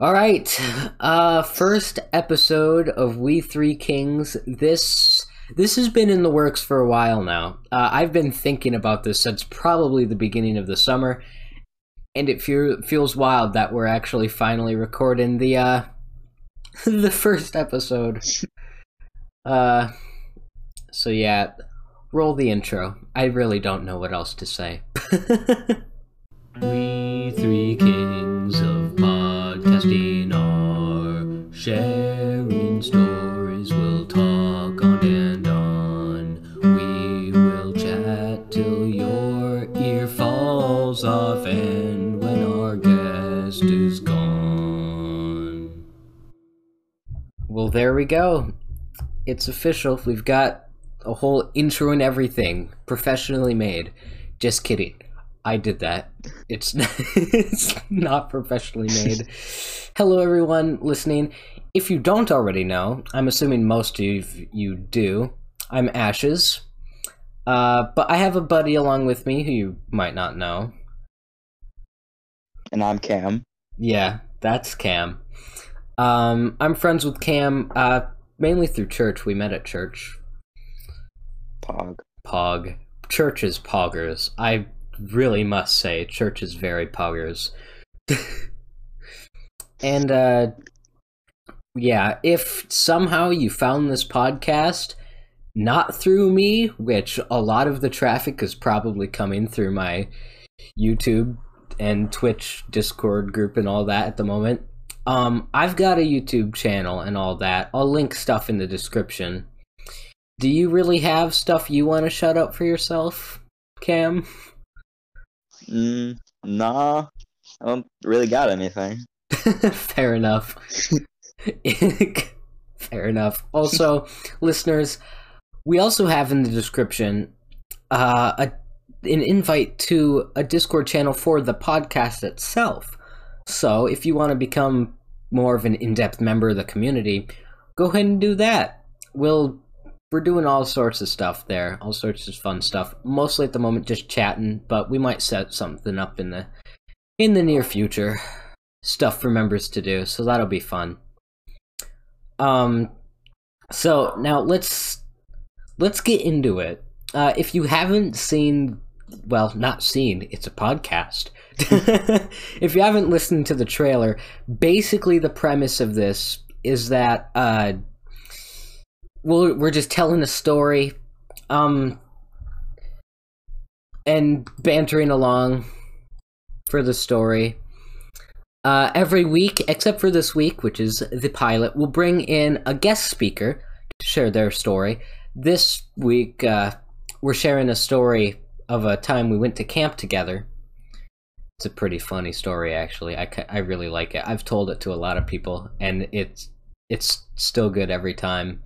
All right. Uh first episode of We Three Kings. This this has been in the works for a while now. Uh, I've been thinking about this since probably the beginning of the summer, and it fe- feels wild that we're actually finally recording the uh the first episode. Uh so yeah, roll the intro. I really don't know what else to say. we three kings of podcasting are sharing stories. We'll talk on and on. We will chat till your ear falls off, and when our guest is gone. Well, there we go. It's official. We've got a whole intro and everything professionally made. Just kidding. I did that. It's it's not professionally made. Hello everyone listening. If you don't already know, I'm assuming most of you do. I'm Ashes. Uh, but I have a buddy along with me who you might not know. And I'm Cam. Yeah, that's Cam. Um, I'm friends with Cam uh, mainly through church. We met at church. Pog. Pog. Church is poggers. I really must say, church is very poggers. and, uh, yeah, if somehow you found this podcast not through me, which a lot of the traffic is probably coming through my YouTube and Twitch Discord group and all that at the moment. Um, I've got a YouTube channel and all that. I'll link stuff in the description. Do you really have stuff you want to shut up for yourself, Cam? Mm, nah, I don't really got anything. Fair enough. Fair enough. Also, listeners, we also have in the description uh, a an invite to a Discord channel for the podcast itself. So, if you want to become more of an in-depth member of the community, go ahead and do that. We'll we're doing all sorts of stuff there, all sorts of fun stuff. Mostly at the moment, just chatting, but we might set something up in the in the near future. Stuff for members to do, so that'll be fun. Um, so now let's let's get into it. Uh, if you haven't seen, well, not seen, it's a podcast. if you haven't listened to the trailer, basically the premise of this is that uh, we're we're just telling a story, um, and bantering along for the story. Uh, every week, except for this week, which is the pilot, we'll bring in a guest speaker to share their story. This week, uh, we're sharing a story of a time we went to camp together. It's a pretty funny story, actually. I, I really like it. I've told it to a lot of people, and it's it's still good every time.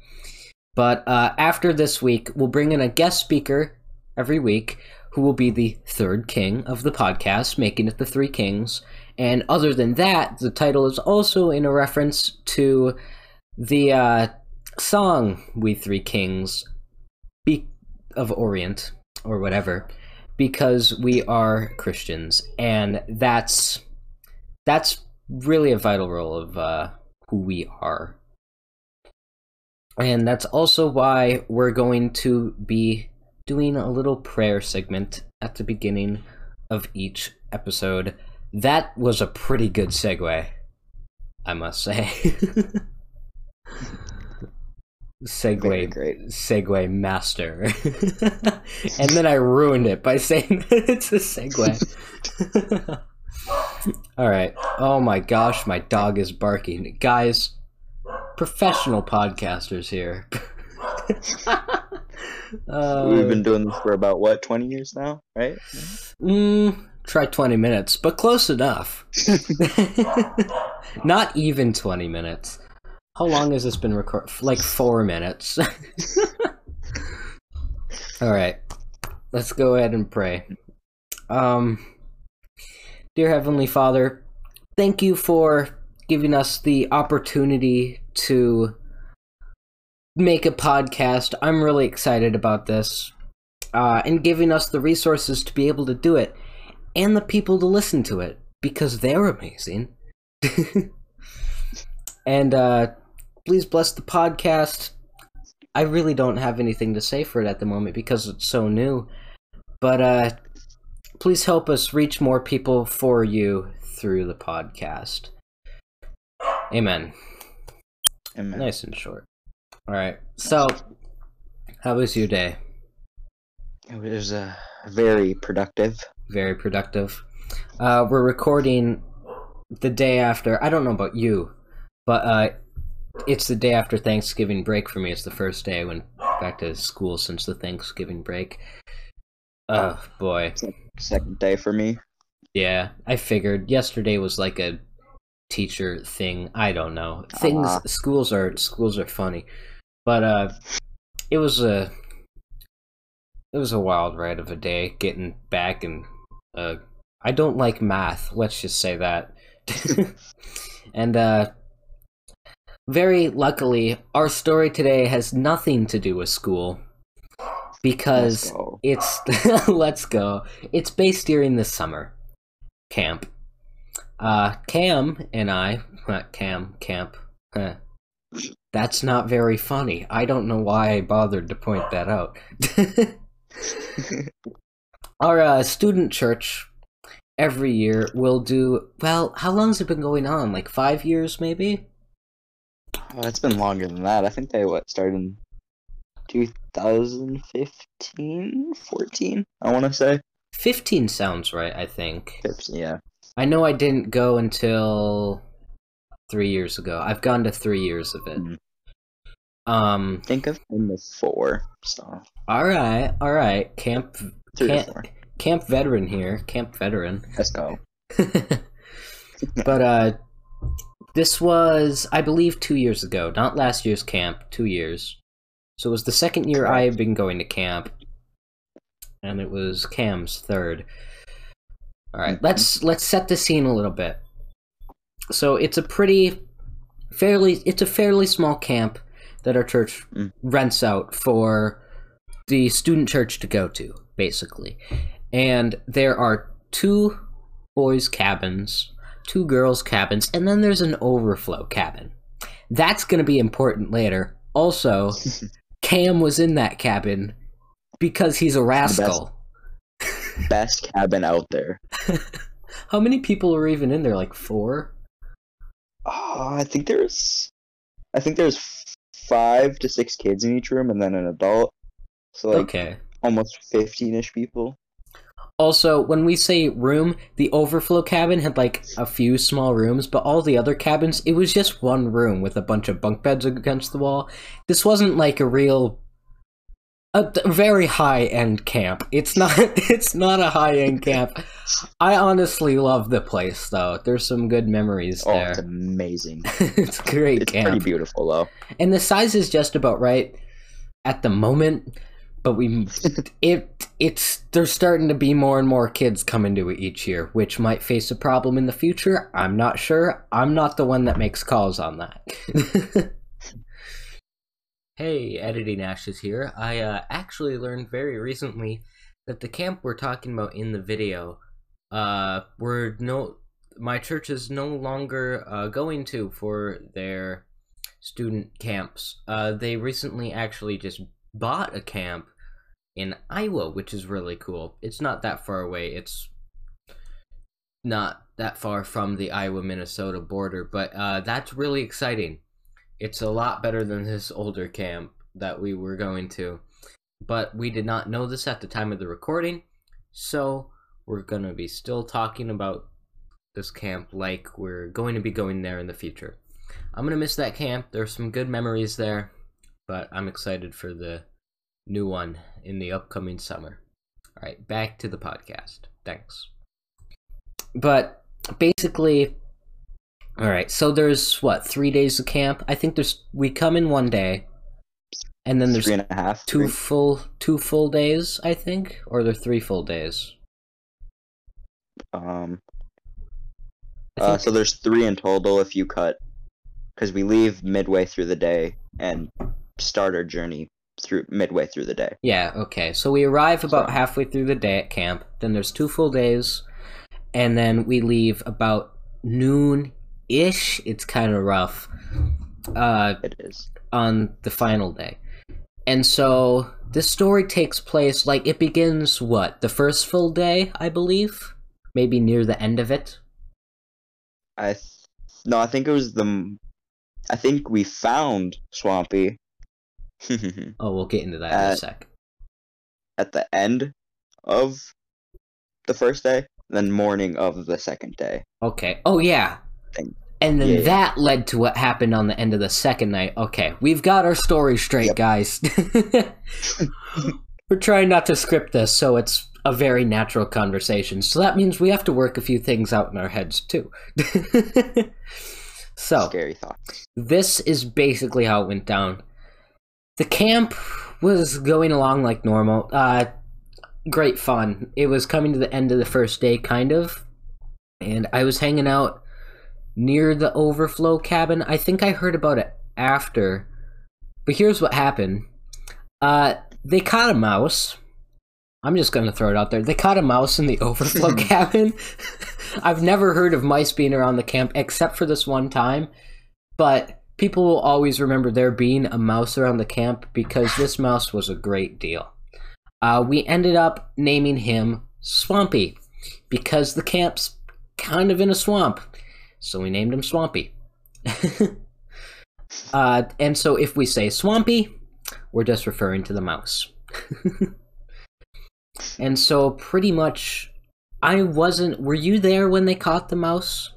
But uh, after this week, we'll bring in a guest speaker every week who will be the third king of the podcast, making it the Three Kings. And other than that, the title is also in a reference to the uh, song "We Three Kings" be- of Orient or whatever, because we are Christians, and that's that's really a vital role of uh, who we are. And that's also why we're going to be doing a little prayer segment at the beginning of each episode. That was a pretty good segue, I must say. segue great. segue master. and then I ruined it by saying it's a segue. All right. Oh my gosh, my dog is barking. Guys, professional podcasters here. uh, We've been doing this for about what twenty years now, right? Mm, try twenty minutes, but close enough. Not even twenty minutes. How long has this been recorded? Like four minutes. All right, let's go ahead and pray. Um, dear Heavenly Father, thank you for giving us the opportunity to make a podcast. I'm really excited about this. Uh, and giving us the resources to be able to do it and the people to listen to it because they're amazing. And uh, please bless the podcast. I really don't have anything to say for it at the moment because it's so new. But uh, please help us reach more people for you through the podcast. Amen. Amen. Nice and short. All right. So, how was your day? It was uh, very productive. Very productive. Uh, we're recording the day after. I don't know about you, but uh, it's the day after Thanksgiving break for me. It's the first day I went back to school since the Thanksgiving break. Oh boy. Second day for me. Yeah, I figured yesterday was like a teacher thing. I don't know. Things Ah. schools are schools are funny. But uh it was a it was a wild ride of a day getting back and uh I don't like math, let's just say that. and uh very luckily our story today has nothing to do with school because Let's it's let's go. It's based during the summer camp. Uh, Cam and I, not Cam, camp. Huh. That's not very funny. I don't know why I bothered to point that out. Our uh, student church every year will do well. How long's it been going on? Like five years, maybe. Oh, it's been longer than that. I think they what started in 2015, 14. I want to say. Fifteen sounds right. I think. 15, yeah. I know I didn't go until three years ago. I've gone to three years of it. Mhm. Um. Think of in the four. So All right. All right. Camp. three Camp. Camp veteran here. Camp veteran. Let's go. but uh, this was, I believe, two years ago. Not last year's camp. Two years. So it was the second year I had been going to camp, and it was Cam's third. All right, Mhm. let's let's set the scene a little bit. So it's a pretty, fairly, it's a fairly small camp that our church Mm. rents out for the student church to go to, basically. And there are two boys' cabins, two girls' cabins, and then there's an overflow cabin. That's going to be important later. Also, Cam was in that cabin because he's a rascal. Best cabin out there. How many people are even in there? Like four? Oh, I think there's, I think there's five to six kids in each room, and then an adult. So like okay. almost fifteen-ish people. Also, when we say room, the overflow cabin had like a few small rooms, but all the other cabins, it was just one room with a bunch of bunk beds against the wall. This wasn't like a real a very high end camp. It's not it's not a high end camp. I honestly love the place though. There's some good memories Oh, there. it's amazing. it's great It's camp. pretty beautiful though. and the size is just about right at the moment but we it it's there's starting to be more and more kids coming to it each year which might face a problem in the future i'm not sure i'm not the one that makes calls on that hey editing ashes here i uh, actually learned very recently that the camp we're talking about in the video uh we're no my church is no longer uh, going to for their student camps. Uh, they recently actually just bought a camp in Iowa, which is really cool. It's not that far away. It's not that far from the Iowa Minnesota border, but uh, that's really exciting. It's a lot better than this older camp that we were going to. But we did not know this at the time of the recording, so we're going to be still talking about this camp like we're going to be going there in the future. I'm gonna miss that camp. There's some good memories there, but I'm excited for the new one in the upcoming summer. All right, back to the podcast. Thanks. But basically, all right. So there's what three days of camp. I think there's we come in one day, and then there's Three and a half. two three- full two full days. I think, or there three full days. Um. Uh, so there's three in total if you cut, because we leave midway through the day and start our journey through midway through the day. Yeah, okay. So we arrive about halfway through the day at camp. Then there's two full days. And then we leave about noon ish. It's kind of rough. uh, It is. on the final day. And so this story takes place like it begins what the first full day, I believe, maybe near the end of it. I th- no, I think it was the. I think we found Swampy Oh, we'll get into that in Uh, a sec. at the end of the first day, then morning of the second day. Okay. Oh yeah. Thing. And then Yeah, yeah. that led to what happened on the end of the second night. Okay, we've got our story straight, Yep. guys. We're trying not to script this, so it's a very natural conversation. So that means we have to work a few things out in our heads too. so Scary thoughts. this is basically how it went down. The camp was going along like normal. Uh, great fun. It was coming to the end of the first day, kind of, and I was hanging out near the overflow cabin. I think I heard about it after, but here's what happened. Uh, they caught a mouse. I'm just gonna throw it out there. They caught a mouse in the overflow cabin. I've never heard of mice being around the camp except for this one time, but people will always remember there being a mouse around the camp because this mouse was a great deal. Uh, we ended up naming him Swampy because the camp's kind of in a swamp, so we named him Swampy. uh, and so if we say Swampy, we're just referring to the mouse. and so pretty much I wasn't were you there when they caught the mouse?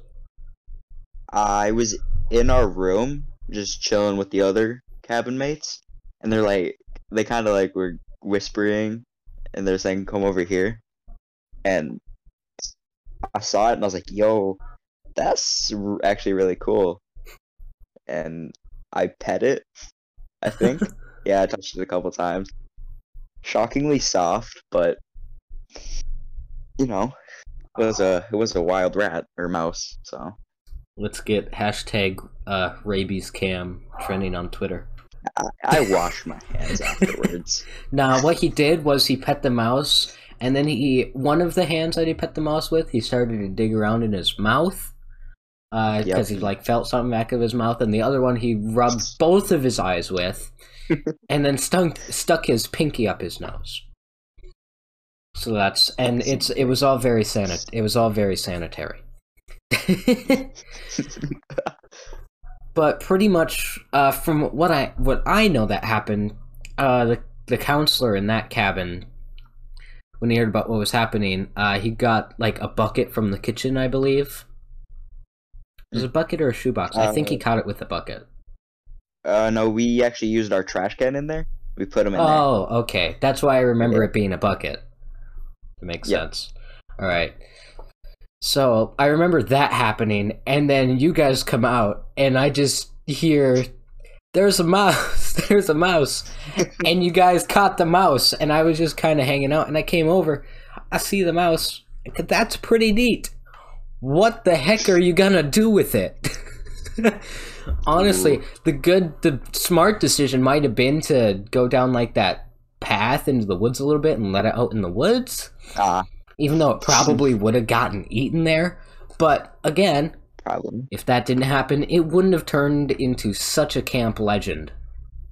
I was in our room, just chilling with the other cabin mates, and they're like, they kind of like were whispering, and they're saying, "Come over here," and I saw it, and I was like, "Yo, that's actually really cool," and I pet it. I think, yeah, I touched it a couple times. Shockingly soft, but you know, it was a it was a wild rat or mouse, so. Let's get hashtag uh, rabies cam trending on Twitter. I, I wash my hands afterwards. Now, what he did was he pet the mouse, and then he one of the hands that he pet the mouse with, he started to dig around in his mouth because Yep. he like felt something back of his mouth, and the other one he rubbed both of his eyes with, and then stuck stuck his pinky up his nose. So that's and it's it was all very sanit it was all very sanitary. but pretty much uh, from what I what I know that happened, uh, the the counselor in that cabin, when he heard about what was happening, uh, he got like a bucket from the kitchen, I believe. Was it a bucket or a shoebox? I think he Uh, caught it with a bucket. uh, no, we actually used our trash can in there. We put them in there. Oh, okay. That's why I remember Yeah. it being a bucket. It makes Yep. sense. All right. So I remember that happening, and then you guys come out, and I just hear, "There's a mouse! There's a mouse!" and you guys caught the mouse, and I was just kind of hanging out, and I came over. I see the mouse. That's pretty neat. What the heck are you gonna do with it? Honestly, Ooh. the good, the smart decision might have been to go down like that path into the woods a little bit and let it out in the woods, Ah, even though it probably would have gotten eaten there. But again, problem. if that didn't happen, it wouldn't have turned into such a camp legend.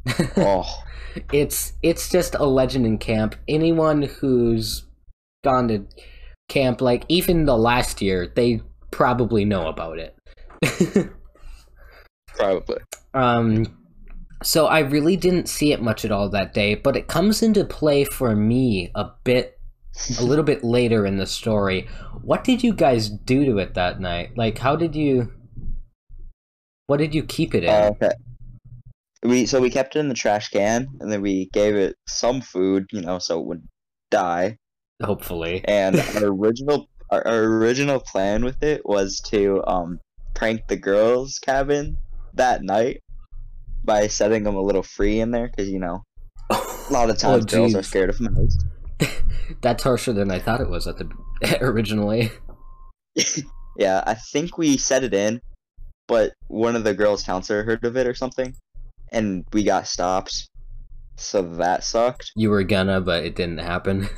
Oh, It's it's just a legend in camp. Anyone who's gone to camp, like even the last year, they probably know about it. probably. Um, so I really didn't see it much at all that day, but it comes into play for me a bit, a little bit later in the story. What did you guys do to it that night? Like, how did you? What did you keep it in? Uh, okay. We so we kept it in the trash can, and then we gave it some food, you know, so it would die. Hopefully. And our original our, our original plan with it was to um prank the girls' cabin that night by setting them a little free in there, because you know a lot of times girls are Oh, scared of mice. That's harsher than I thought it was at the originally. Yeah, I think we set it in, but one of the girls' counselor heard of it or something, and we got stopped. So that sucked. You were gonna, but it didn't happen.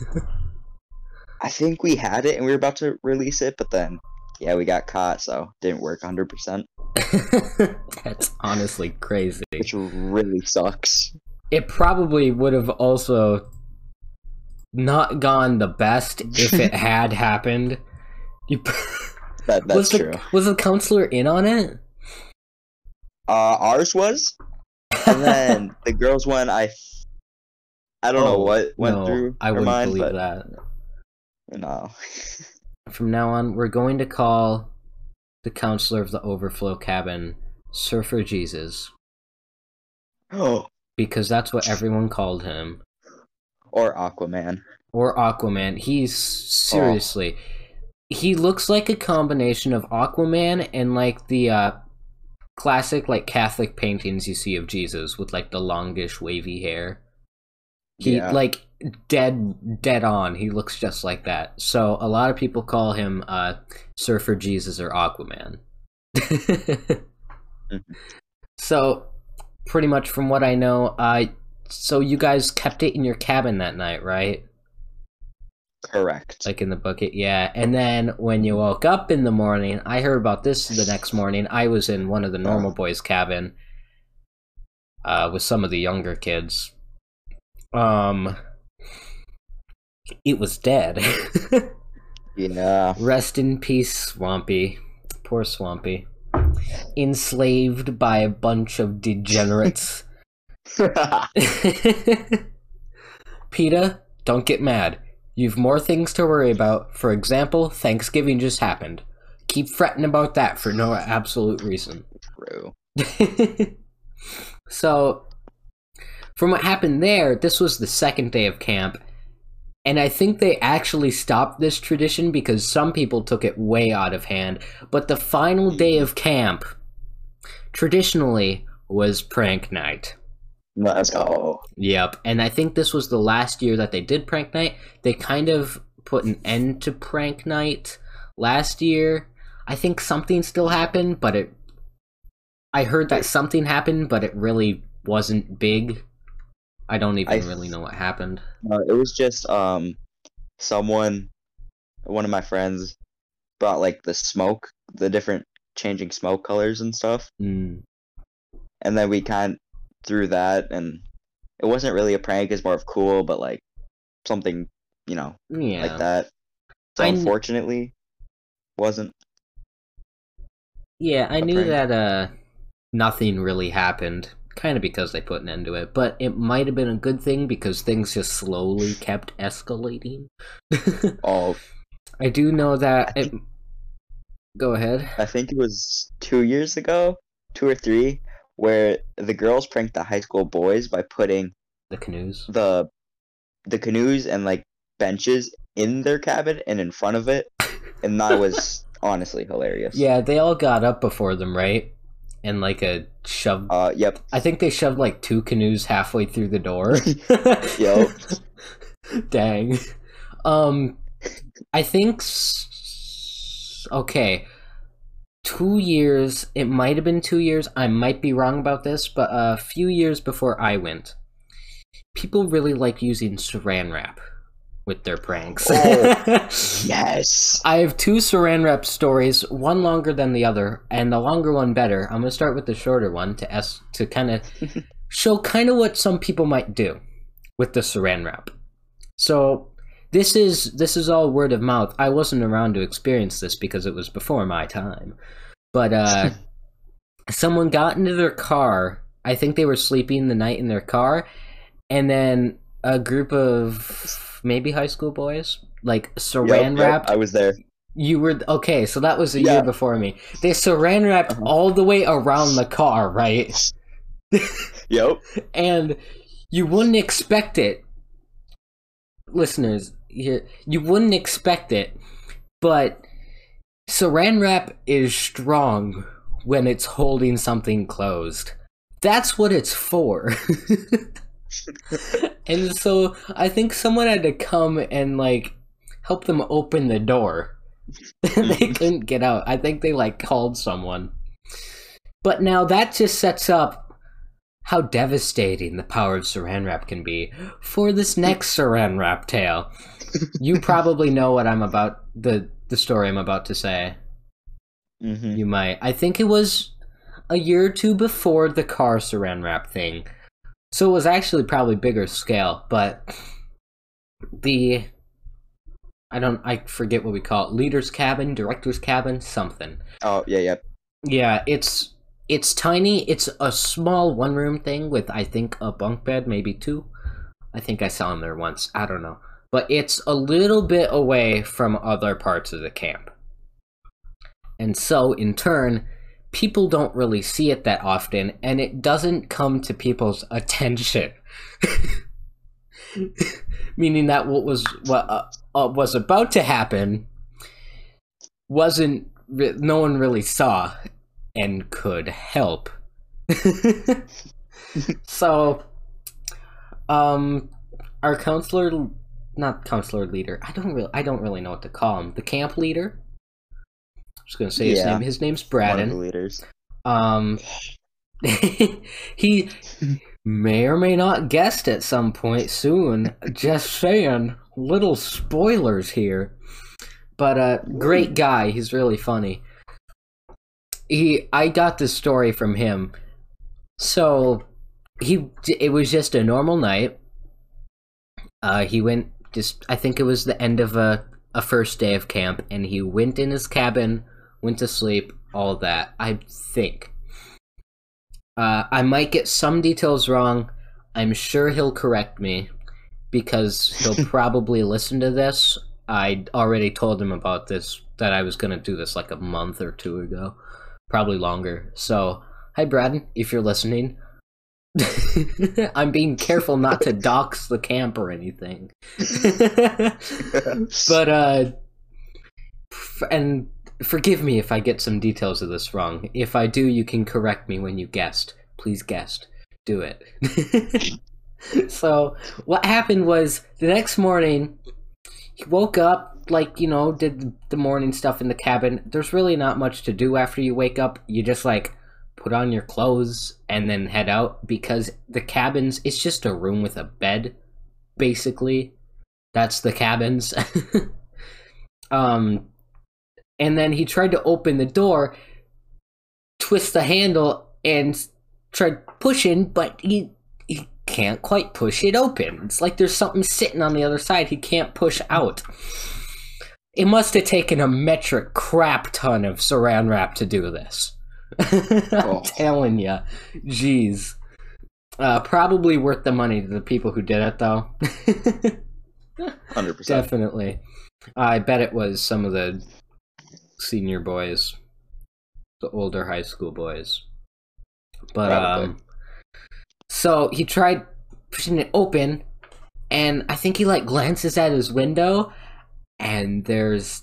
I think we had it and we were about to release it, but then yeah, we got caught, so didn't work 100%. That's honestly crazy. which really sucks. It probably would have also not gone the best if it had happened. You, That was that's the true. was the counselor in on it? Uh, ours was, and then the girls one. I, I don't know Oh, what went no, through I wouldn't mind, believe but that. No. From now on, we're going to call the counselor of the overflow cabin Surfer Jesus Oh, because that's what everyone called him. or Aquaman. Or Aquaman. He's seriously. He looks like a combination of Aquaman and like the uh classic like Catholic paintings you see of Jesus with like the longish wavy hair. He Yeah. like dead dead on. He looks just like that. So a lot of people call him uh Surfer Jesus or Aquaman. So pretty much from what I know, uh so you guys kept it in your cabin that night, right? Correct. Like in the bucket, yeah. And then when you woke up in the morning, I heard about this the next morning. I was in one of the normal boys' cabin uh, with some of the younger kids. Um, it was dead. yeah. Rest in peace, Swampy. Poor Swampy. Enslaved by a bunch of degenerates. PETA, don't get mad. You've more things to worry about. For example, Thanksgiving just happened. Keep fretting about that for no absolute reason. True. so, from what happened there, this was the second day of camp. And I think they actually stopped this tradition because some people took it way out of hand. But the final day of camp, traditionally, was prank night. Let's go. Yep, and I think this was the last year that they did prank night. They kind of put an end to prank night last year. I think something still happened, but it. I heard that something happened, but it really wasn't big. I don't even I- really know what happened. Uh, it was just um, someone, one of my friends, brought like the smoke, the different changing smoke colors and stuff, Mm. and then we kind threw that, and it wasn't really a prank; it's more of cool, but like something, you know, Yeah. like that. So I kn- unfortunately, wasn't. Yeah, I knew prank. that uh nothing really happened. Kind of because they put an end to it, but it might have been a good thing because things just slowly kept escalating. Oh, I do know that it. Go ahead. I think it was two years ago, two or three, where the girls pranked the high school boys by putting The canoes. the the canoes and like benches in their cabin and in front of it, and that was honestly hilarious. Yeah, they all got up before them, right? And like a shove. Uh. Yep. I think they shoved like two canoes halfway through the door. Yup. Dang. Um, I think. s- Okay. Two years. It might have been two years. I might be wrong about this, but a few years before I went, people really like using saran wrap with their pranks. Oh. Yes. I have two saran wrap stories, one longer than the other, and the longer one better. I'm gonna start with the shorter one to s to kind of show kind of what some people might do with the saran wrap. So this is this is all word of mouth. I wasn't around to experience this because it was before my time, but uh, someone got into their car. I think they were sleeping the night in their car, and then a group of maybe high school boys like saran yup, wrapped I was there. you were okay, so that was a Yeah. year before me. They saran wrapped Uh-huh. all the way around the car, right? Yep. And you wouldn't expect it, listeners. You, you wouldn't expect it, but saran wrap is strong when it's holding something closed. That's what it's for. and so I think someone had to come and like help them open the door. they couldn't get out. I think they like called someone. But now that just sets up how devastating the power of saran wrap can be for this next saran wrap tale. You probably know what I'm about the the story I'm about to say. hmm You might. I think it was a year or two before the car saran wrap thing. So it was actually probably bigger scale, but the I don't I forget what we call it. Leader's cabin, director's cabin, something. Oh yeah, yeah. Yeah, it's it's tiny. It's a small one room thing with I think a bunk bed, maybe two. I think I saw him there once. I don't know. But it's a little bit away from other parts of the camp. And so in turn, people don't really see it that often and it doesn't come to people's attention. Meaning that what was what uh, uh, was about to happen wasn't no one really saw and could help. so, um, our counselor, not counselor leader. I don't really, I don't really know what to call him. The camp leader. I'm just gonna say his Yeah. name. His name's One of Braden. the leaders. Um, he may or may not guest at some point soon. Just saying, little spoilers here. But uh, great guy. He's really funny. He, I got this story from him. So he, it was just a normal night. Uh, he went just. I think it was the end of a a first day of camp, and he went in his cabin, went to sleep, all that. I think. Uh, I might get some details wrong. I'm sure he'll correct me because he'll probably listen to this. I already told him about this that I was gonna do this like a month or two ago, probably longer. So, hi Braden, if you're listening. I'm being careful not to dox the camp or anything. but uh and forgive me if I get some details of this wrong. If I do, you can correct me when you guessed. Please guessed. Do it. so, what happened was the next morning, he woke up, like, you know, did the morning stuff in the cabin. There's really not much to do after you wake up. You just, like, put on your clothes and then head out because the cabins, it's just a room with a bed, basically. That's the cabins. um, and then he tried to open the door, twist the handle, and tried pushing, but he he can't quite push it open. It's like there's something sitting on the other side he can't push out. It must have taken a metric crap ton of saran wrap to do this. I'm Oh. telling you, jeez. Uh, probably worth the money to the people who did it, though. Hundred percent. Definitely. I bet it was some of the senior boys, the older high school boys. But Probably. um so he tried pushing it open and I think he like glances at his window and there's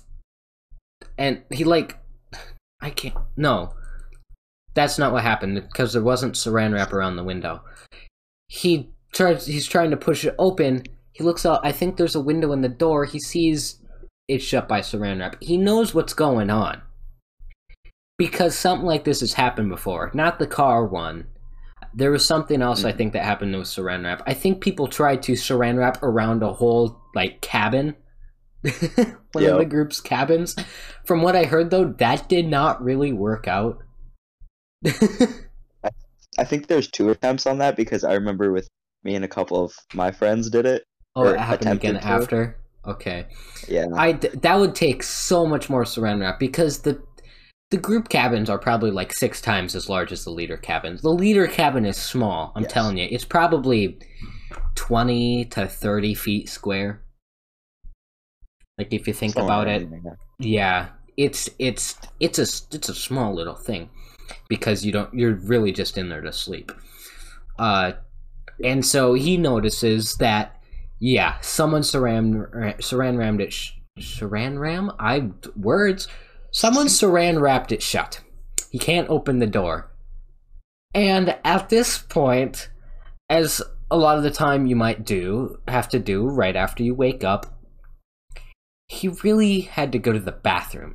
and he like I can't no. That's not what happened because there wasn't saran wrap around the window. He tries he's trying to push it open. He looks out I think there's a window in the door. He sees it's shut by saran wrap. He knows what's going on. Because something like this has happened before. Not the car one. There was something else I Mhm. think that happened with saran wrap. I think people tried to saran wrap around a whole like cabin. One of the group's cabins. From what I heard though, that did not really work out. I think there's two attempts on that because I remember with me and a couple of my friends did it. oh, it happened again to. after. Okay. Yeah. I that would take so much more saran wrap because the the group cabins are probably like six times as large as the leader cabins. The leader cabin is small. I'm Yes. telling you, it's probably twenty to thirty feet square. Like if you think Somewhere about it, yeah, it's it's it's a it's a small little thing because you don't you're really just in there to sleep. Uh, and so he notices that yeah, someone saran saran rammed it. Sh- saran ram? I words. Someone saran wrapped it shut. He can't open the door. And at this point, as a lot of the time you might do, have to do right after you wake up, he really had to go to the bathroom.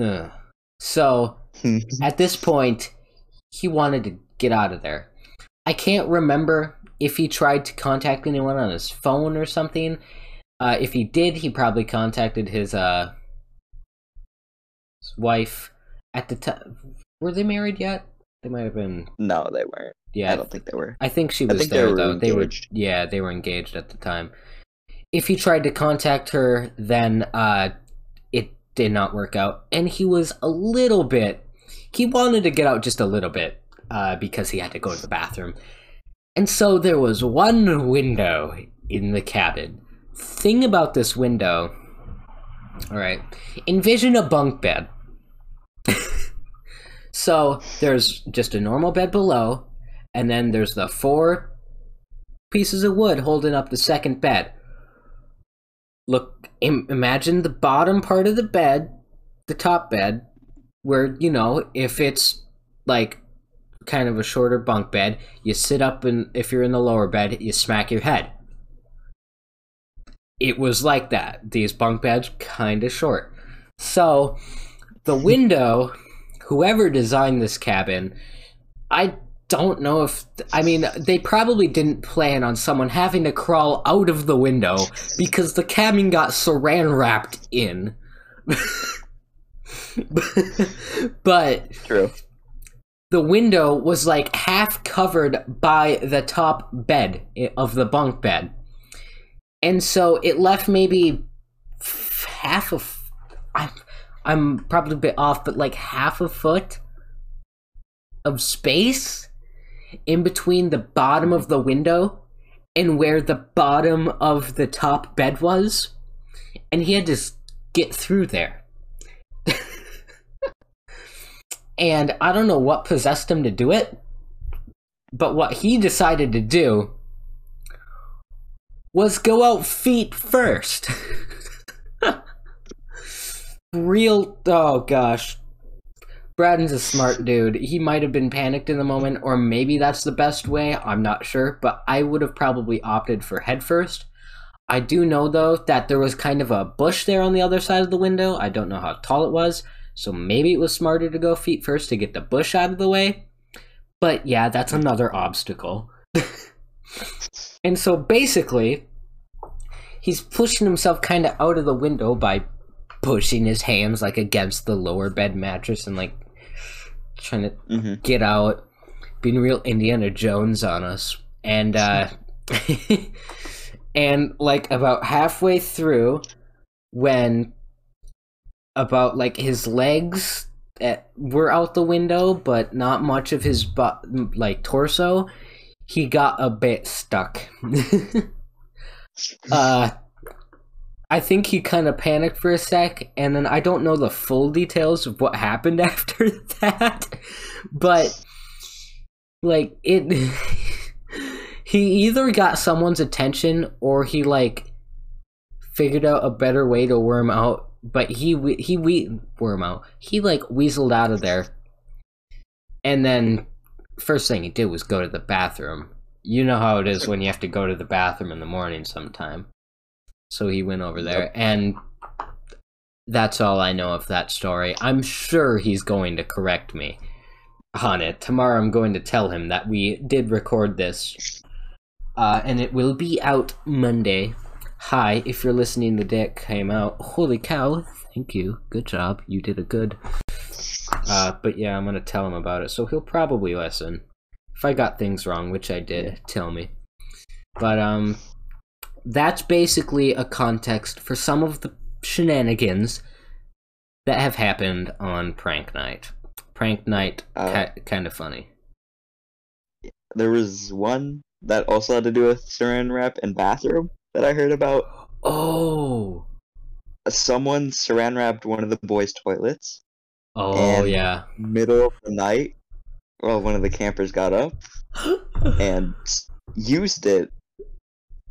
Ugh. So, at this point, he wanted to get out of there. I can't remember if he tried to contact anyone on his phone or something. Uh, if he did, he probably contacted his uh his wife, at the time were they married yet? They might have been. No, they weren't. Yeah, I don't think they were. I think she was think they there were though. They were yeah, they were engaged at the time. If he tried to contact her, then uh it did not work out. And he was a little bit he wanted to get out just a little bit, uh, because he had to go to the bathroom. And so there was one window in the cabin. Thing about this window Alright. Envision a bunk bed. so there's just a normal bed below, and then there's the four pieces of wood holding up the second bed. Look, Im- imagine the bottom part of the bed, the top bed, where, you know, if it's like kind of a shorter bunk bed, you sit up and if you're in the lower bed, you smack your head. It was like that. These bunk beds kind of short. So, the window, whoever designed this cabin, I don't know if I mean they probably didn't plan on someone having to crawl out of the window because the cabin got saran wrapped in. but True. The window was like half covered by the top bed eh, of the bunk bed. And so it left maybe half a f- I'm, I'm probably a bit off, but like half a foot of space in between the bottom of the window and where the bottom of the top bed was. And he had to get through there. And I don't know what possessed him to do it, but what he decided to do was go out feet first. Real, oh gosh. Braden's a smart dude. He might have been panicked in the moment, or maybe that's the best way. I'm not sure, but I would have probably opted for head first. I do know though that there was kind of a bush there on the other side of the window. I don't know how tall it was, so maybe it was smarter to go feet first to get the bush out of the way. But yeah, that's another obstacle. and so basically, he's pushing himself kind of out of the window by pushing his hands like against the lower bed mattress and like trying to hmm get out, being real Indiana Jones on us. And uh and like about halfway through when about like his legs at, were out the window but not much of his bu- like torso he got a bit stuck uh I think he kind of panicked for a sec, and then I don't know the full details of what happened after that, but like it, he either got someone's attention or he like figured out a better way to worm out. But he we- he we worm out. He like weaseled out of there, and then first thing he did was go to the bathroom. You know how it is when you have to go to the bathroom in the morning sometime. So he went over there, and that's all I know of that story. I'm sure he's going to correct me on it. Tomorrow I'm going to tell him that we did record this, uh, and it will be out Monday. Hi, if you're listening, the it came out. Holy cow! Thank you. Good job. You did a good. Uh, but yeah, I'm gonna tell him about it, so he'll probably listen. If I got things wrong, which I did, tell me. But um, that's basically a context for some of the shenanigans that have happened on prank night. Prank night, Uh, ki- kind of funny. There was one that also had to do with saran wrap and bathroom that I heard about. Oh, Someone saran wrapped one of the boys' toilets oh yeah. middle of the night. Well, one of the campers got up and used it,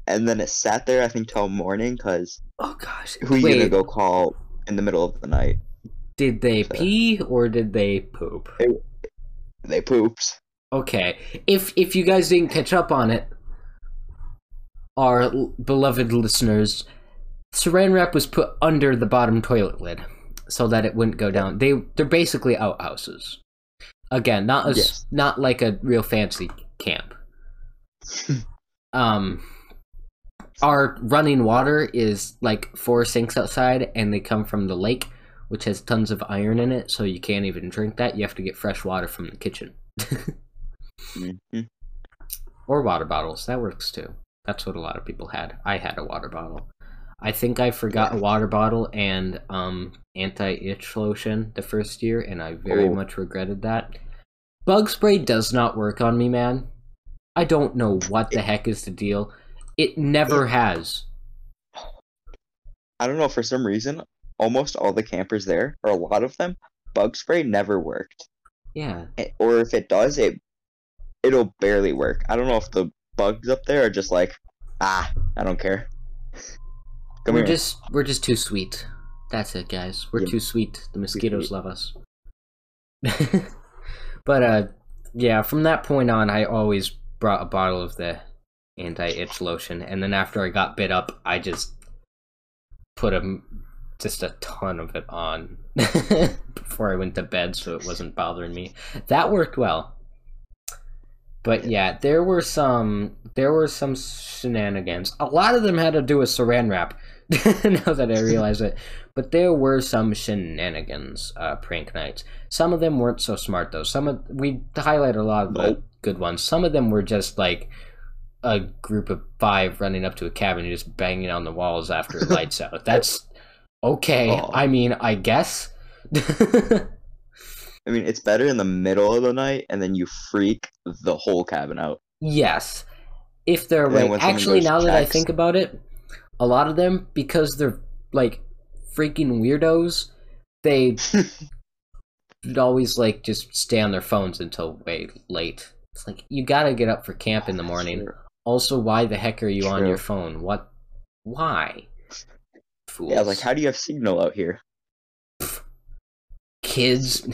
and then it sat there. I think till morning. Cause oh gosh. who you gonna go call in the middle of the night? did they So- pee or did they poop? They pooped. Okay, if if you guys didn't catch up on it, our beloved listeners, Saran wrap was put under the bottom toilet lid so that it wouldn't go down. They they're basically outhouses. Again, not as Yes. not like a real fancy camp. um, our running water is like four sinks outside, and they come from the lake, which has tons of iron in it, so you can't even drink that. You have to get fresh water from the kitchen. Mhm. or water bottles. That works too. That's what a lot of people had. I had a water bottle. I think I forgot a water bottle and um anti-itch lotion the first year, and I very Oh. much regretted that. Bug spray does not work on me, man. I don't know what the heck is the deal. It never has. I don't know for some reason, almost all the campers there, or a lot of them, bug spray never worked. Yeah. Eh, Or if it does, it it'll barely work. I don't know if the bugs up there are just like, ah, I don't care. Come we're here. just we're just too sweet. That's it, guys. We're Yeah. too sweet. The mosquitoes love us. but uh yeah, from that point on I always brought a bottle of the anti-itch lotion and then after I got bit up, I just put a just a ton of it on before I went to bed so it wasn't bothering me. That worked well. But yeah, there were some there were some shenanigans. A lot of them had to do with saran wrap. now that I realize it, but there were some shenanigans, uh, prank nights. Some of them weren't so smart though. Some of we highlight a lot of the good ones. Some of them were just like a group of five running up to a cabin and just banging on the walls after it lights out. That's okay. Aw. I mean, I guess. I mean, it's better in the middle of the night, and then you freak the whole cabin out. Yes. If they're And right. Actually, now that I think about it, a lot of them, because they're like freaking weirdos, they would always like just stay on their phones until way late. It's like you gotta get up for camp in the morning. Also, why the heck are you on your phone? What? Why? Fools. Yeah, like how do you have signal out here? kids,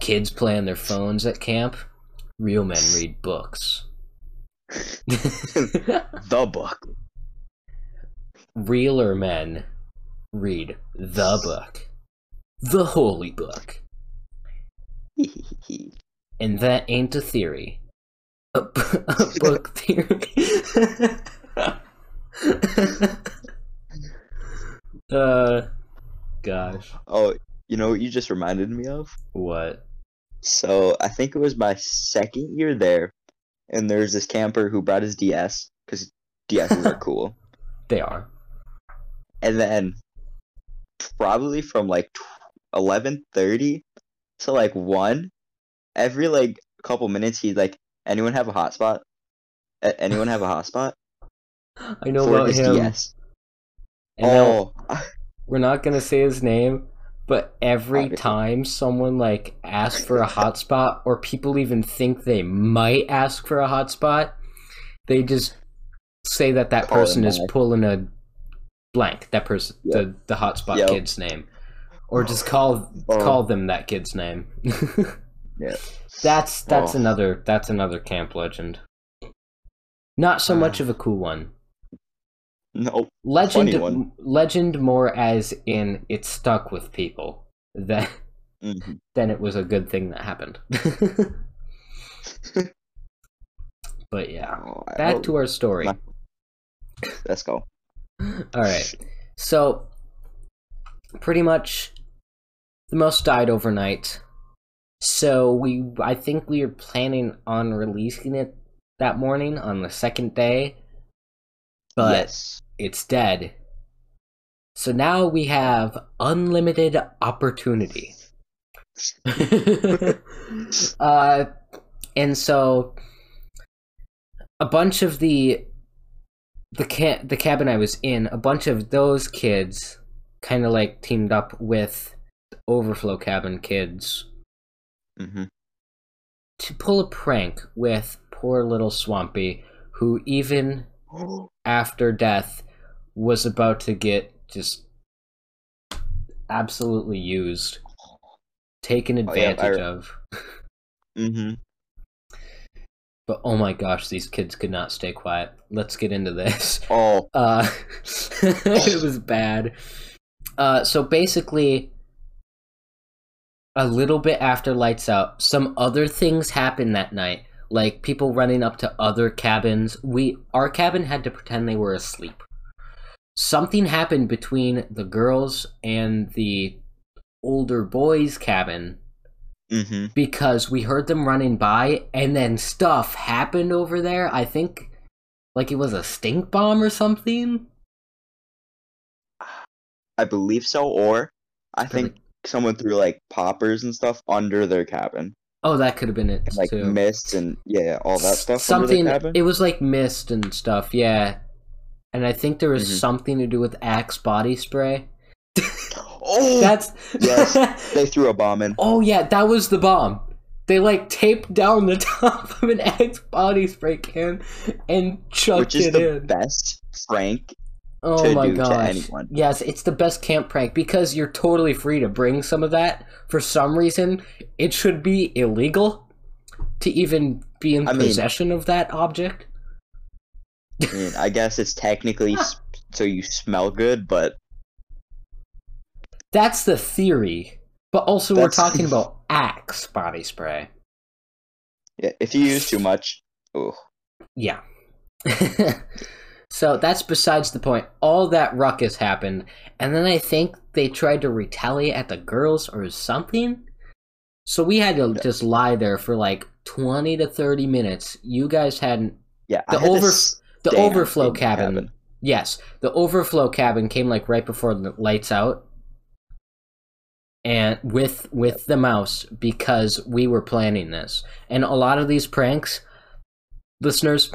kids play on their phones at camp. Real men read books. the book. realer men read the book, the holy book, and that ain't a theory. A, b- a book theory. uh, gosh, oh, you know what you just reminded me of? what? So I think it was my second year there, and there's this camper who brought his DS because DSs are cool. They are. And then probably from like eleven thirty to like one, every like couple minutes he'd like, anyone have a hotspot? A- anyone have a hotspot I know for about him. DS? And now, Oh, we're not gonna say his name, but every time someone like asks for a hotspot, or people even think they might ask for a hotspot, they just say that that it person is pulling a blank. That person, Yep. the the hotspot Yep. kid's name, or just call Oh. call them that kid's name. Yeah. That's that's Oh. another that's another camp legend. Not so much Ah. of a cool one. No. Legend, legend more as in it stuck with people than Mhm. than it was a good thing that happened. but yeah, Oh, back to our story. my- Let's go. All right, so pretty much the most died overnight. So we, I think we are planning on releasing it that morning on the second day, but yes. it's dead. So now we have unlimited opportunity. uh, and so a bunch of the the ca- the cabin I was in, a bunch of those kids kind of like teamed up with the overflow cabin kids hmm to pull a prank with poor little Swampy, who even after death was about to get just absolutely used, taken Oh, yeah, advantage I- of. hmm But oh my gosh, these kids could not stay quiet. Let's get into this. Oh, Uh, it was bad. Uh, so basically, a little bit after lights out, some other things happened that night, like people running up to other cabins. We our cabin had to pretend they were asleep. Something happened between the girls and the older boys' cabin Mm-hmm. because we heard them running by and then stuff happened over there. I think like it was a stink bomb or something. I believe so, or I think someone threw like poppers and stuff under their cabin, Oh, that could have been it and, like too. mists and yeah, all that stuff something under their cabin. it was like mist and stuff, yeah. And I think there was Mhm. something to do with Axe body spray. oh, That's Yes. they threw a bomb in. Oh yeah, that was the bomb. They like taped down the top of an Axe body spray can and chucked which is it the in. best prank. Oh to my do to gosh. anyone. Yes, it's the best camp prank because you're totally free to bring some of that. For some reason, it should be illegal to even be in I mean- possession of that object. I mean, I guess it's technically so you smell good, but That's the theory. But also, That's- we're talking about Axe body spray. yeah, if you use too much, oh, Yeah. so that's besides the point. All that ruckus happened, and then I think they tried to retaliate at the girls or something. So we had to just lie there for like 20 to 30 minutes. You guys hadn't. yeah, The had over- The overflow the cabin, Yes, the overflow cabin came like right before the lights out. And with with the mouse because we were planning this. And a lot of these pranks listeners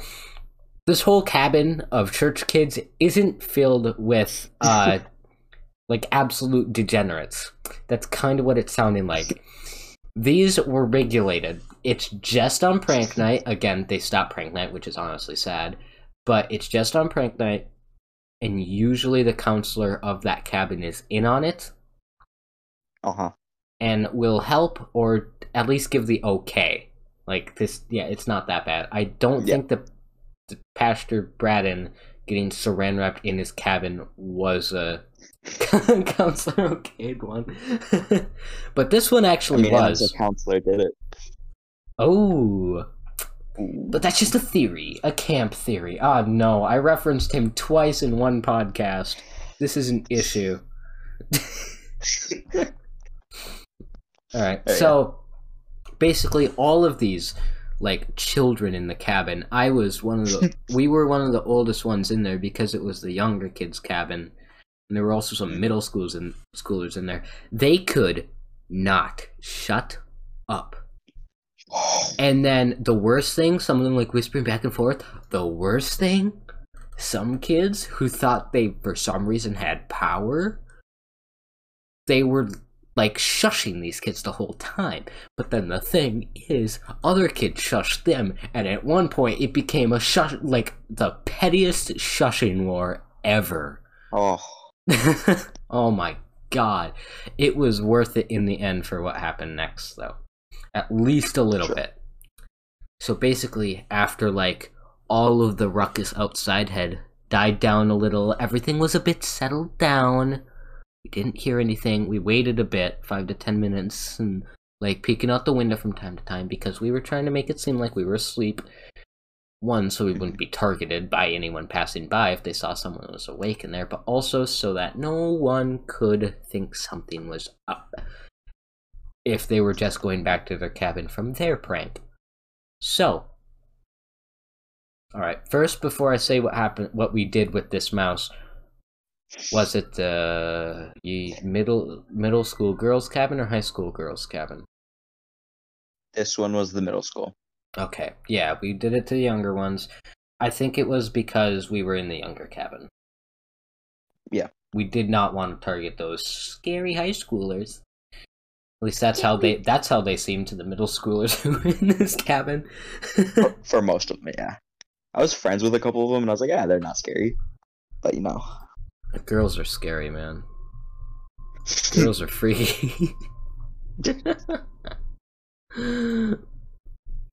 this whole cabin of church kids isn't filled with uh like absolute degenerates. That's kind of what it's sounding like. These were regulated. It's just on prank night. Again, they stopped prank night, which is honestly sad. But it's just on prank night and usually the counselor of that cabin is in on it Uh huh. and will help or at least give the okay. Like this, yeah, it's not that bad. I don't Yeah. think the, the Pastor Braden getting saran wrapped in his cabin was a counselor okayed one, but this one I actually mean, was. as a counselor did it. Oh, but that's just a theory, a camp theory. Ah, no, I referenced him twice in one podcast. This is an issue. All right. Oh, yeah. so basically, all of these like children in the cabin. I was one of the. we were one of the oldest ones in there because it was the younger kids' cabin, and there were also some hmm. middle schools and schoolers in there. They could not shut up. And then the worst thing, some of them like whispering back and forth. The worst thing, some kids who thought they for some reason had power, they were like shushing these kids the whole time. But then the thing is, other kids shushed them, and at one point it became a shush like the pettiest shushing war ever. oh, oh my god. It was worth it in the end for what happened next, though. At least a little Sure. bit. So basically, after like all of the ruckus outside had died down a little, everything was a bit settled down. We didn't hear anything. We waited a bit, five to ten minutes, and like peeking out the window from time to time because we were trying to make it seem like we were asleep. One, so we wouldn't be targeted by anyone passing by if they saw someone was awake in there, but also so that no one could think something was up if they were just going back to their cabin from their prank. So, all right. First, before I say what happened, what we did with this mouse, was it uh, the middle middle school girls' cabin or high school girls' cabin? this one was the middle school. Okay, yeah, we did it to the younger ones. I think it was because we were in the younger cabin. Yeah. We did not want to target those scary high schoolers. At least that's how they that's how they seem to the middle schoolers who were in this cabin. For, for most of them, yeah. I was friends with a couple of them, and I was like, yeah, they're not scary, but you know, Girls are scary, man. Girls are freaky.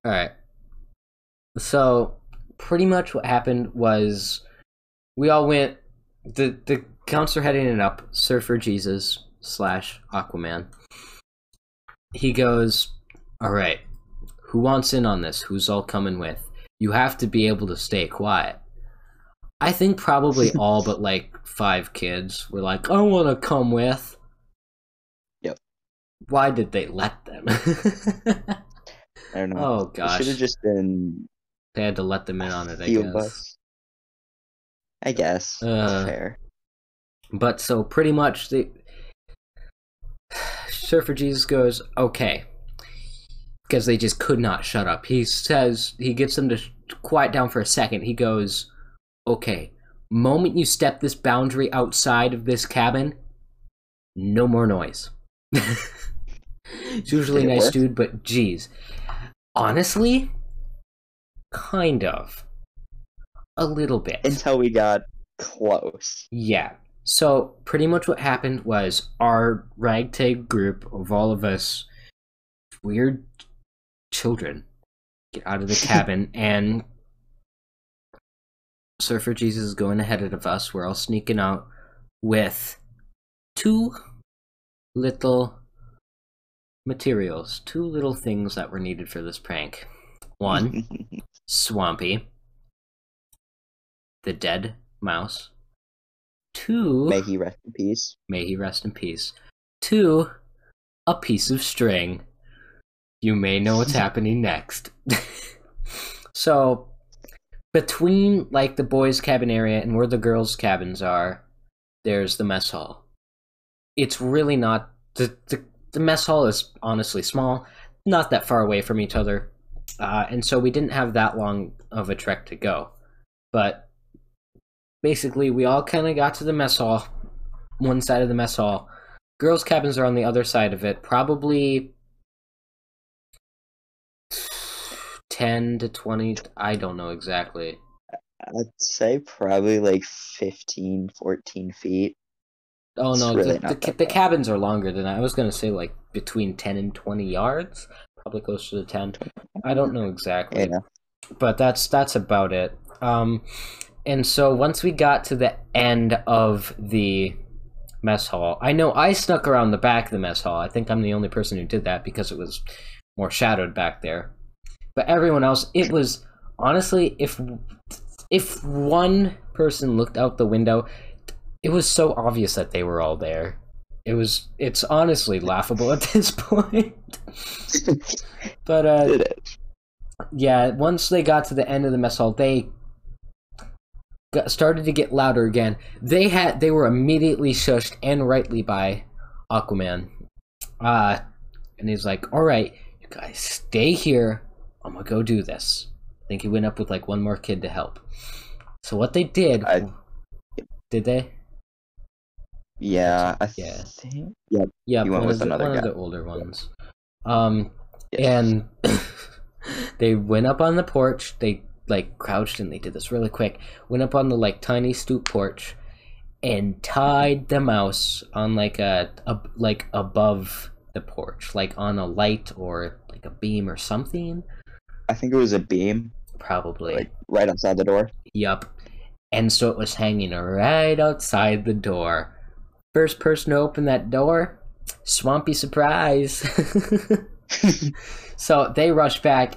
Alright. So, pretty much what happened was we all went. The, the counselor heading it up, Surfer Jesus slash Aquaman. He goes, Alright, who wants in on this? Who's all coming with? You have to be able to stay quiet. I think probably all but like five kids were like, I want to come with. Yep. why did they let them? I don't know. oh gosh, should have just been they had to let them in on it. I guess. bus. I guess. Uh, Fair. But so pretty much the Surfer Jesus goes, okay. Because they just could not shut up. He says, he gets them to quiet down for a second. He goes, okay, moment you step this boundary outside of this cabin, no more noise. He's usually a nice work? dude, but geez. Honestly, kind of. A little bit. Until we got close. Yeah. So pretty much what happened was our ragtag group of all of us weird children get out of the cabin and Surfer Jesus is going ahead of us. We're all sneaking out with two little materials, two little things that were needed for this prank. One, Swampy, the dead mouse. Two, May he rest in peace. May he rest in peace. Two, a piece of string. You may know what's happening next. so, between like the boys' cabin area and where the girls' cabins are, there's the mess hall. It's really not the the, the mess hall is honestly small, not that far away from each other, uh, and so we didn't have that long of a trek to go. But basically, we all kind of got to the mess hall, one side of the mess hall. Girls' cabins are on the other side of it, probably 10 to 20. I don't know exactly. I'd say probably like 15, 14 feet. Oh no, really the, the, the cabins are longer than that. I was going to say like between 10 and 20 yards, probably closer to 10. I don't know exactly. Yeah. but that's that's about it. Um, and so once we got to the end of the mess hall, I know I snuck around the back of the mess hall. I think I'm the only person who did that because it was more shadowed back there. But everyone else, it was honestly, if if one person looked out the window, it was so obvious that they were all there. It was it's honestly laughable at this point. but uh yeah, once they got to the end of the mess hall, they got, started to get louder again. They had they were immediately shushed and rightly by Aquaman. Uh and he's like, "All right, you guys stay here. I'm to go do this." I think he went up with like one more kid to help. So what they did I- did they? Yeah, I Yeah. think. Yeah. Yeah, He went one, with of the, another one of the older ones. Um, Yeah. and they went up on the porch. They like crouched and they did this really quick. Went up on the like tiny stoop porch and tied the mouse on like a, a like above the porch, like on a light or like a beam or something. I think it was a beam, Probably. like right outside the door. Yup. And so it was hanging right outside the door. First person to open that door, swampy surprise. so they rushed back,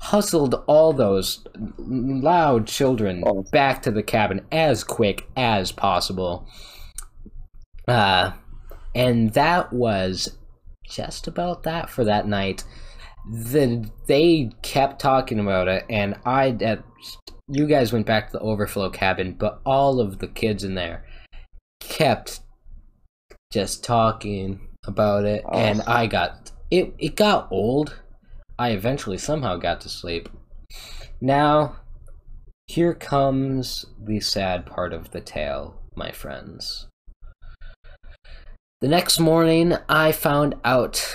hustled all those loud children Oh. back to the cabin as quick as possible. Uh, and that was just about that for that night. The they kept talking about it, and I at you guys went back to the overflow cabin, but all of the kids in there kept just talking about it, Oh. and I got it. It got old. I eventually somehow got to sleep. Now, here comes the sad part of the tale, my friends. The next morning, I found out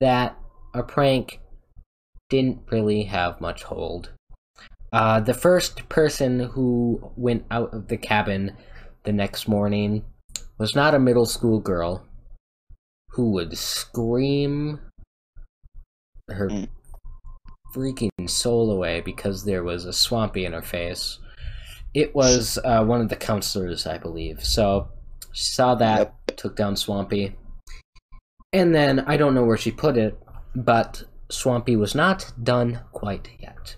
that our prank didn't really have much hold. Uh, the first person who went out of the cabin the next morning was not a middle school girl who would scream her Mm. freaking soul away because there was a swampy in her face. It was uh, one of the counselors, I believe. So she saw that, took down Swampy, and then I don't know where she put it, but Swampy was not done quite yet.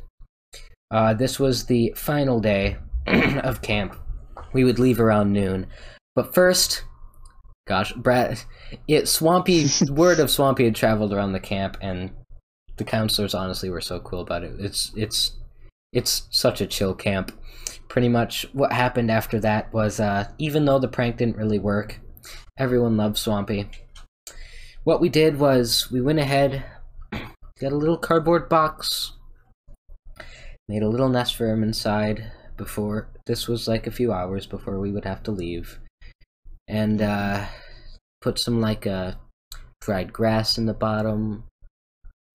Uh, this was the final day of camp. We would leave around noon. But first, Gosh, Brad, it Swampy word of Swampy had traveled around the camp, and the counselors honestly were so cool about it. It's it's it's such a chill camp. Pretty much what happened after that was, uh, even though the prank didn't really work, everyone loved Swampy. What we did was we went ahead, got a little cardboard box, made a little nest for him inside. Before this was like a few hours before we would have to leave and uh, put some like uh, dried grass in the bottom.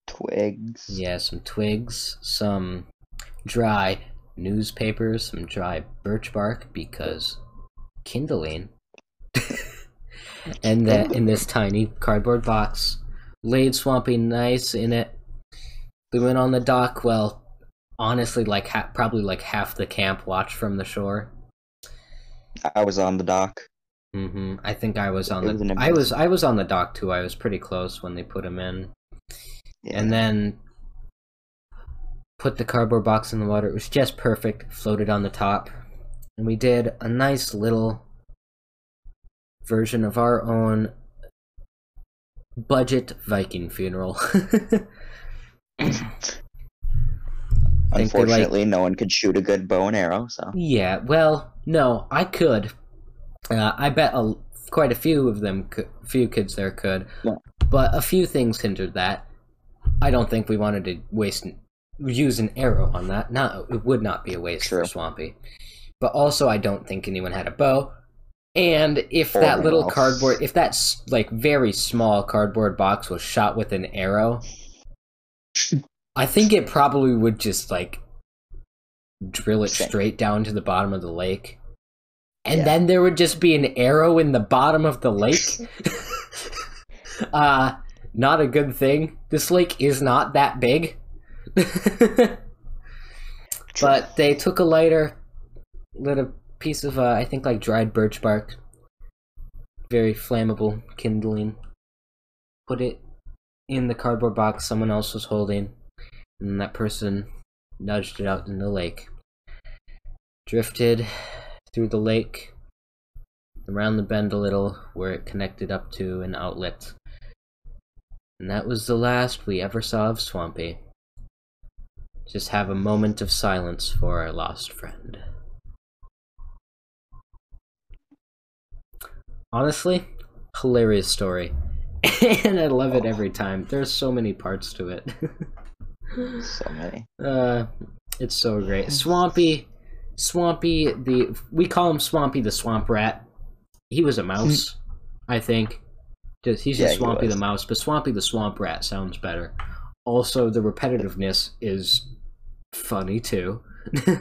Twigs. Yeah, some twigs, some dry newspapers, some dry birch bark because kindling. and that in this tiny cardboard box, laid Swampy nice in it. We went on the dock. Well, honestly, like ha- probably like half the camp watched from the shore. I was on the dock. hmm I think I was on It the. an I was. I was on the dock too. I was pretty close when they put him in, Yeah. and then put the cardboard box in the water. It was just perfect. Floated on the top, and we did a nice little version of our own budget Viking funeral. they like- Unfortunately, no one could shoot a good bow and arrow, so Yeah, well, no, I could. Uh, I bet a, quite a few of them, could, few kids there could. Yeah. But a few things hindered that. I don't think we wanted to waste use an arrow on that. No, it would not be a waste for Swampy. But also, I don't think anyone had a bow. And if Or that little arrow. cardboard, if that like very small cardboard box was shot with an arrow, I think it probably would just like drill it straight down to the bottom of the lake. And Yeah. then there would just be an arrow in the bottom of the lake. uh not a good thing. This lake is not that big. but they took a lighter, lit a piece of uh, I think like dried birch bark, very flammable kindling. Put it in the cardboard box someone else was holding, and that person nudged it out in the lake. Drifted through the lake, around the bend a little, where it connected up to an outlet. And that was the last we ever saw of Swampy. Just have a moment of silence for our lost friend. Honestly, hilarious story. and I love it every time. There's so many parts to it. so many. uh, it's so great. Swampy, Swampy, the we call him Swampy the Swamp Rat. He was a mouse, I think. Just he's Yeah, just he Swampy the mouse, but Swampy the Swamp Rat sounds better. Also, the repetitiveness is funny too.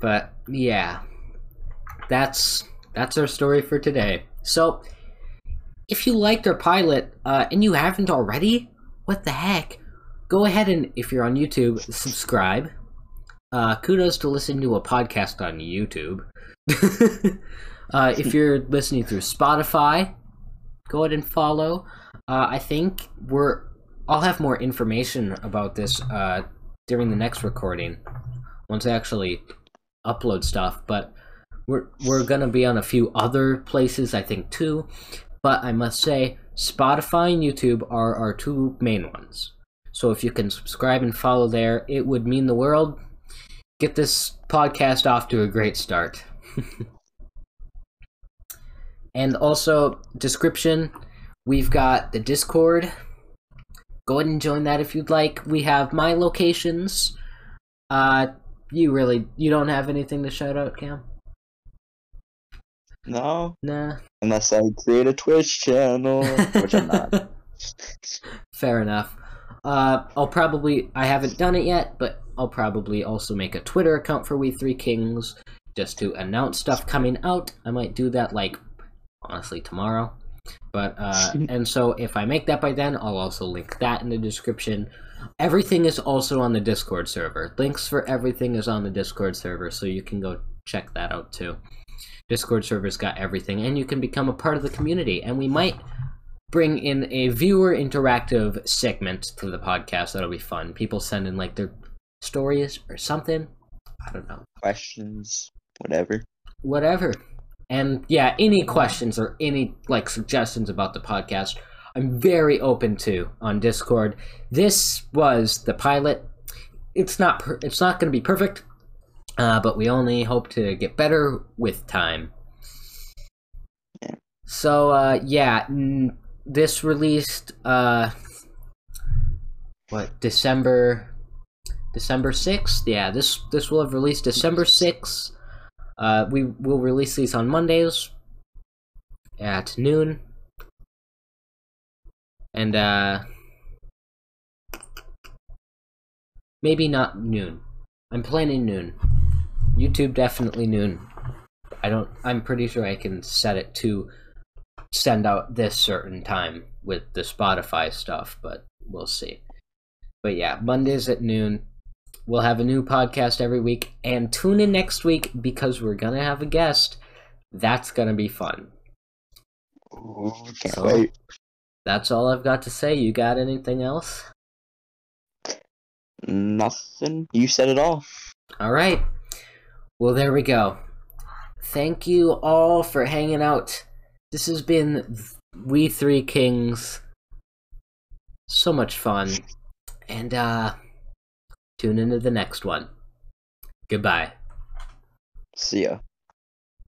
but yeah, that's that's our story for today. So, if you liked our pilot uh, and you haven't already, what the heck? Go ahead and if you're on YouTube, subscribe. Uh, kudos to listen to a podcast on YouTube. uh, if you're listening through Spotify, go ahead and follow. Uh, I think we're. I'll have more information about this uh, during the next recording once I actually upload stuff. But we're we're gonna be on a few other places, I think too. But I must say, Spotify and YouTube are our two main ones. So if you can subscribe and follow there, it would mean the world. Get this podcast off to a great start. and also, description we've got the Discord. Go ahead and join that if you'd like. We have my locations. Uh, you really you don't have anything to shout out, Cam? No, Nah. unless I create a Twitch channel, which I'm not. Fair enough. Uh, I'll probably I haven't done it yet, but I'll probably also make a Twitter account for We Three Kings just to announce stuff coming out. I might do that like honestly tomorrow. But uh and so if I make that by then, I'll also link that in the description. Everything is also on the Discord server. Links for everything is on the Discord server, so you can go check that out too. Discord server's got everything, and you can become a part of the community. And we might bring in a viewer interactive segment to the podcast. That'll be fun. People send in like their stories or something. I don't know. Questions, whatever. Whatever. And yeah, any questions or any like suggestions about the podcast, I'm very open to on Discord. This was the pilot. It's not per- it's not going to be perfect, uh, but we only hope to get better with time. Yeah. So uh, yeah, n- this released uh, what December December sixth. Yeah, this this will have released December sixth. Uh, we will release these on Mondays at noon, and uh, maybe not noon. I'm planning noon. YouTube definitely noon. I don't. I'm pretty sure I can set it to send out this certain time with the Spotify stuff, but we'll see. But yeah, Mondays at noon. We'll have a new podcast every week, and tune in next week because we're gonna have a guest. That's gonna be fun. Ooh, can't So- wait. That's all I've got to say. You got anything else? Nothing. You said it all. All right. Well, there we go. Thank you all for hanging out. This has been We Three Kings. So much fun. And uh tune into the next one. Goodbye. See ya.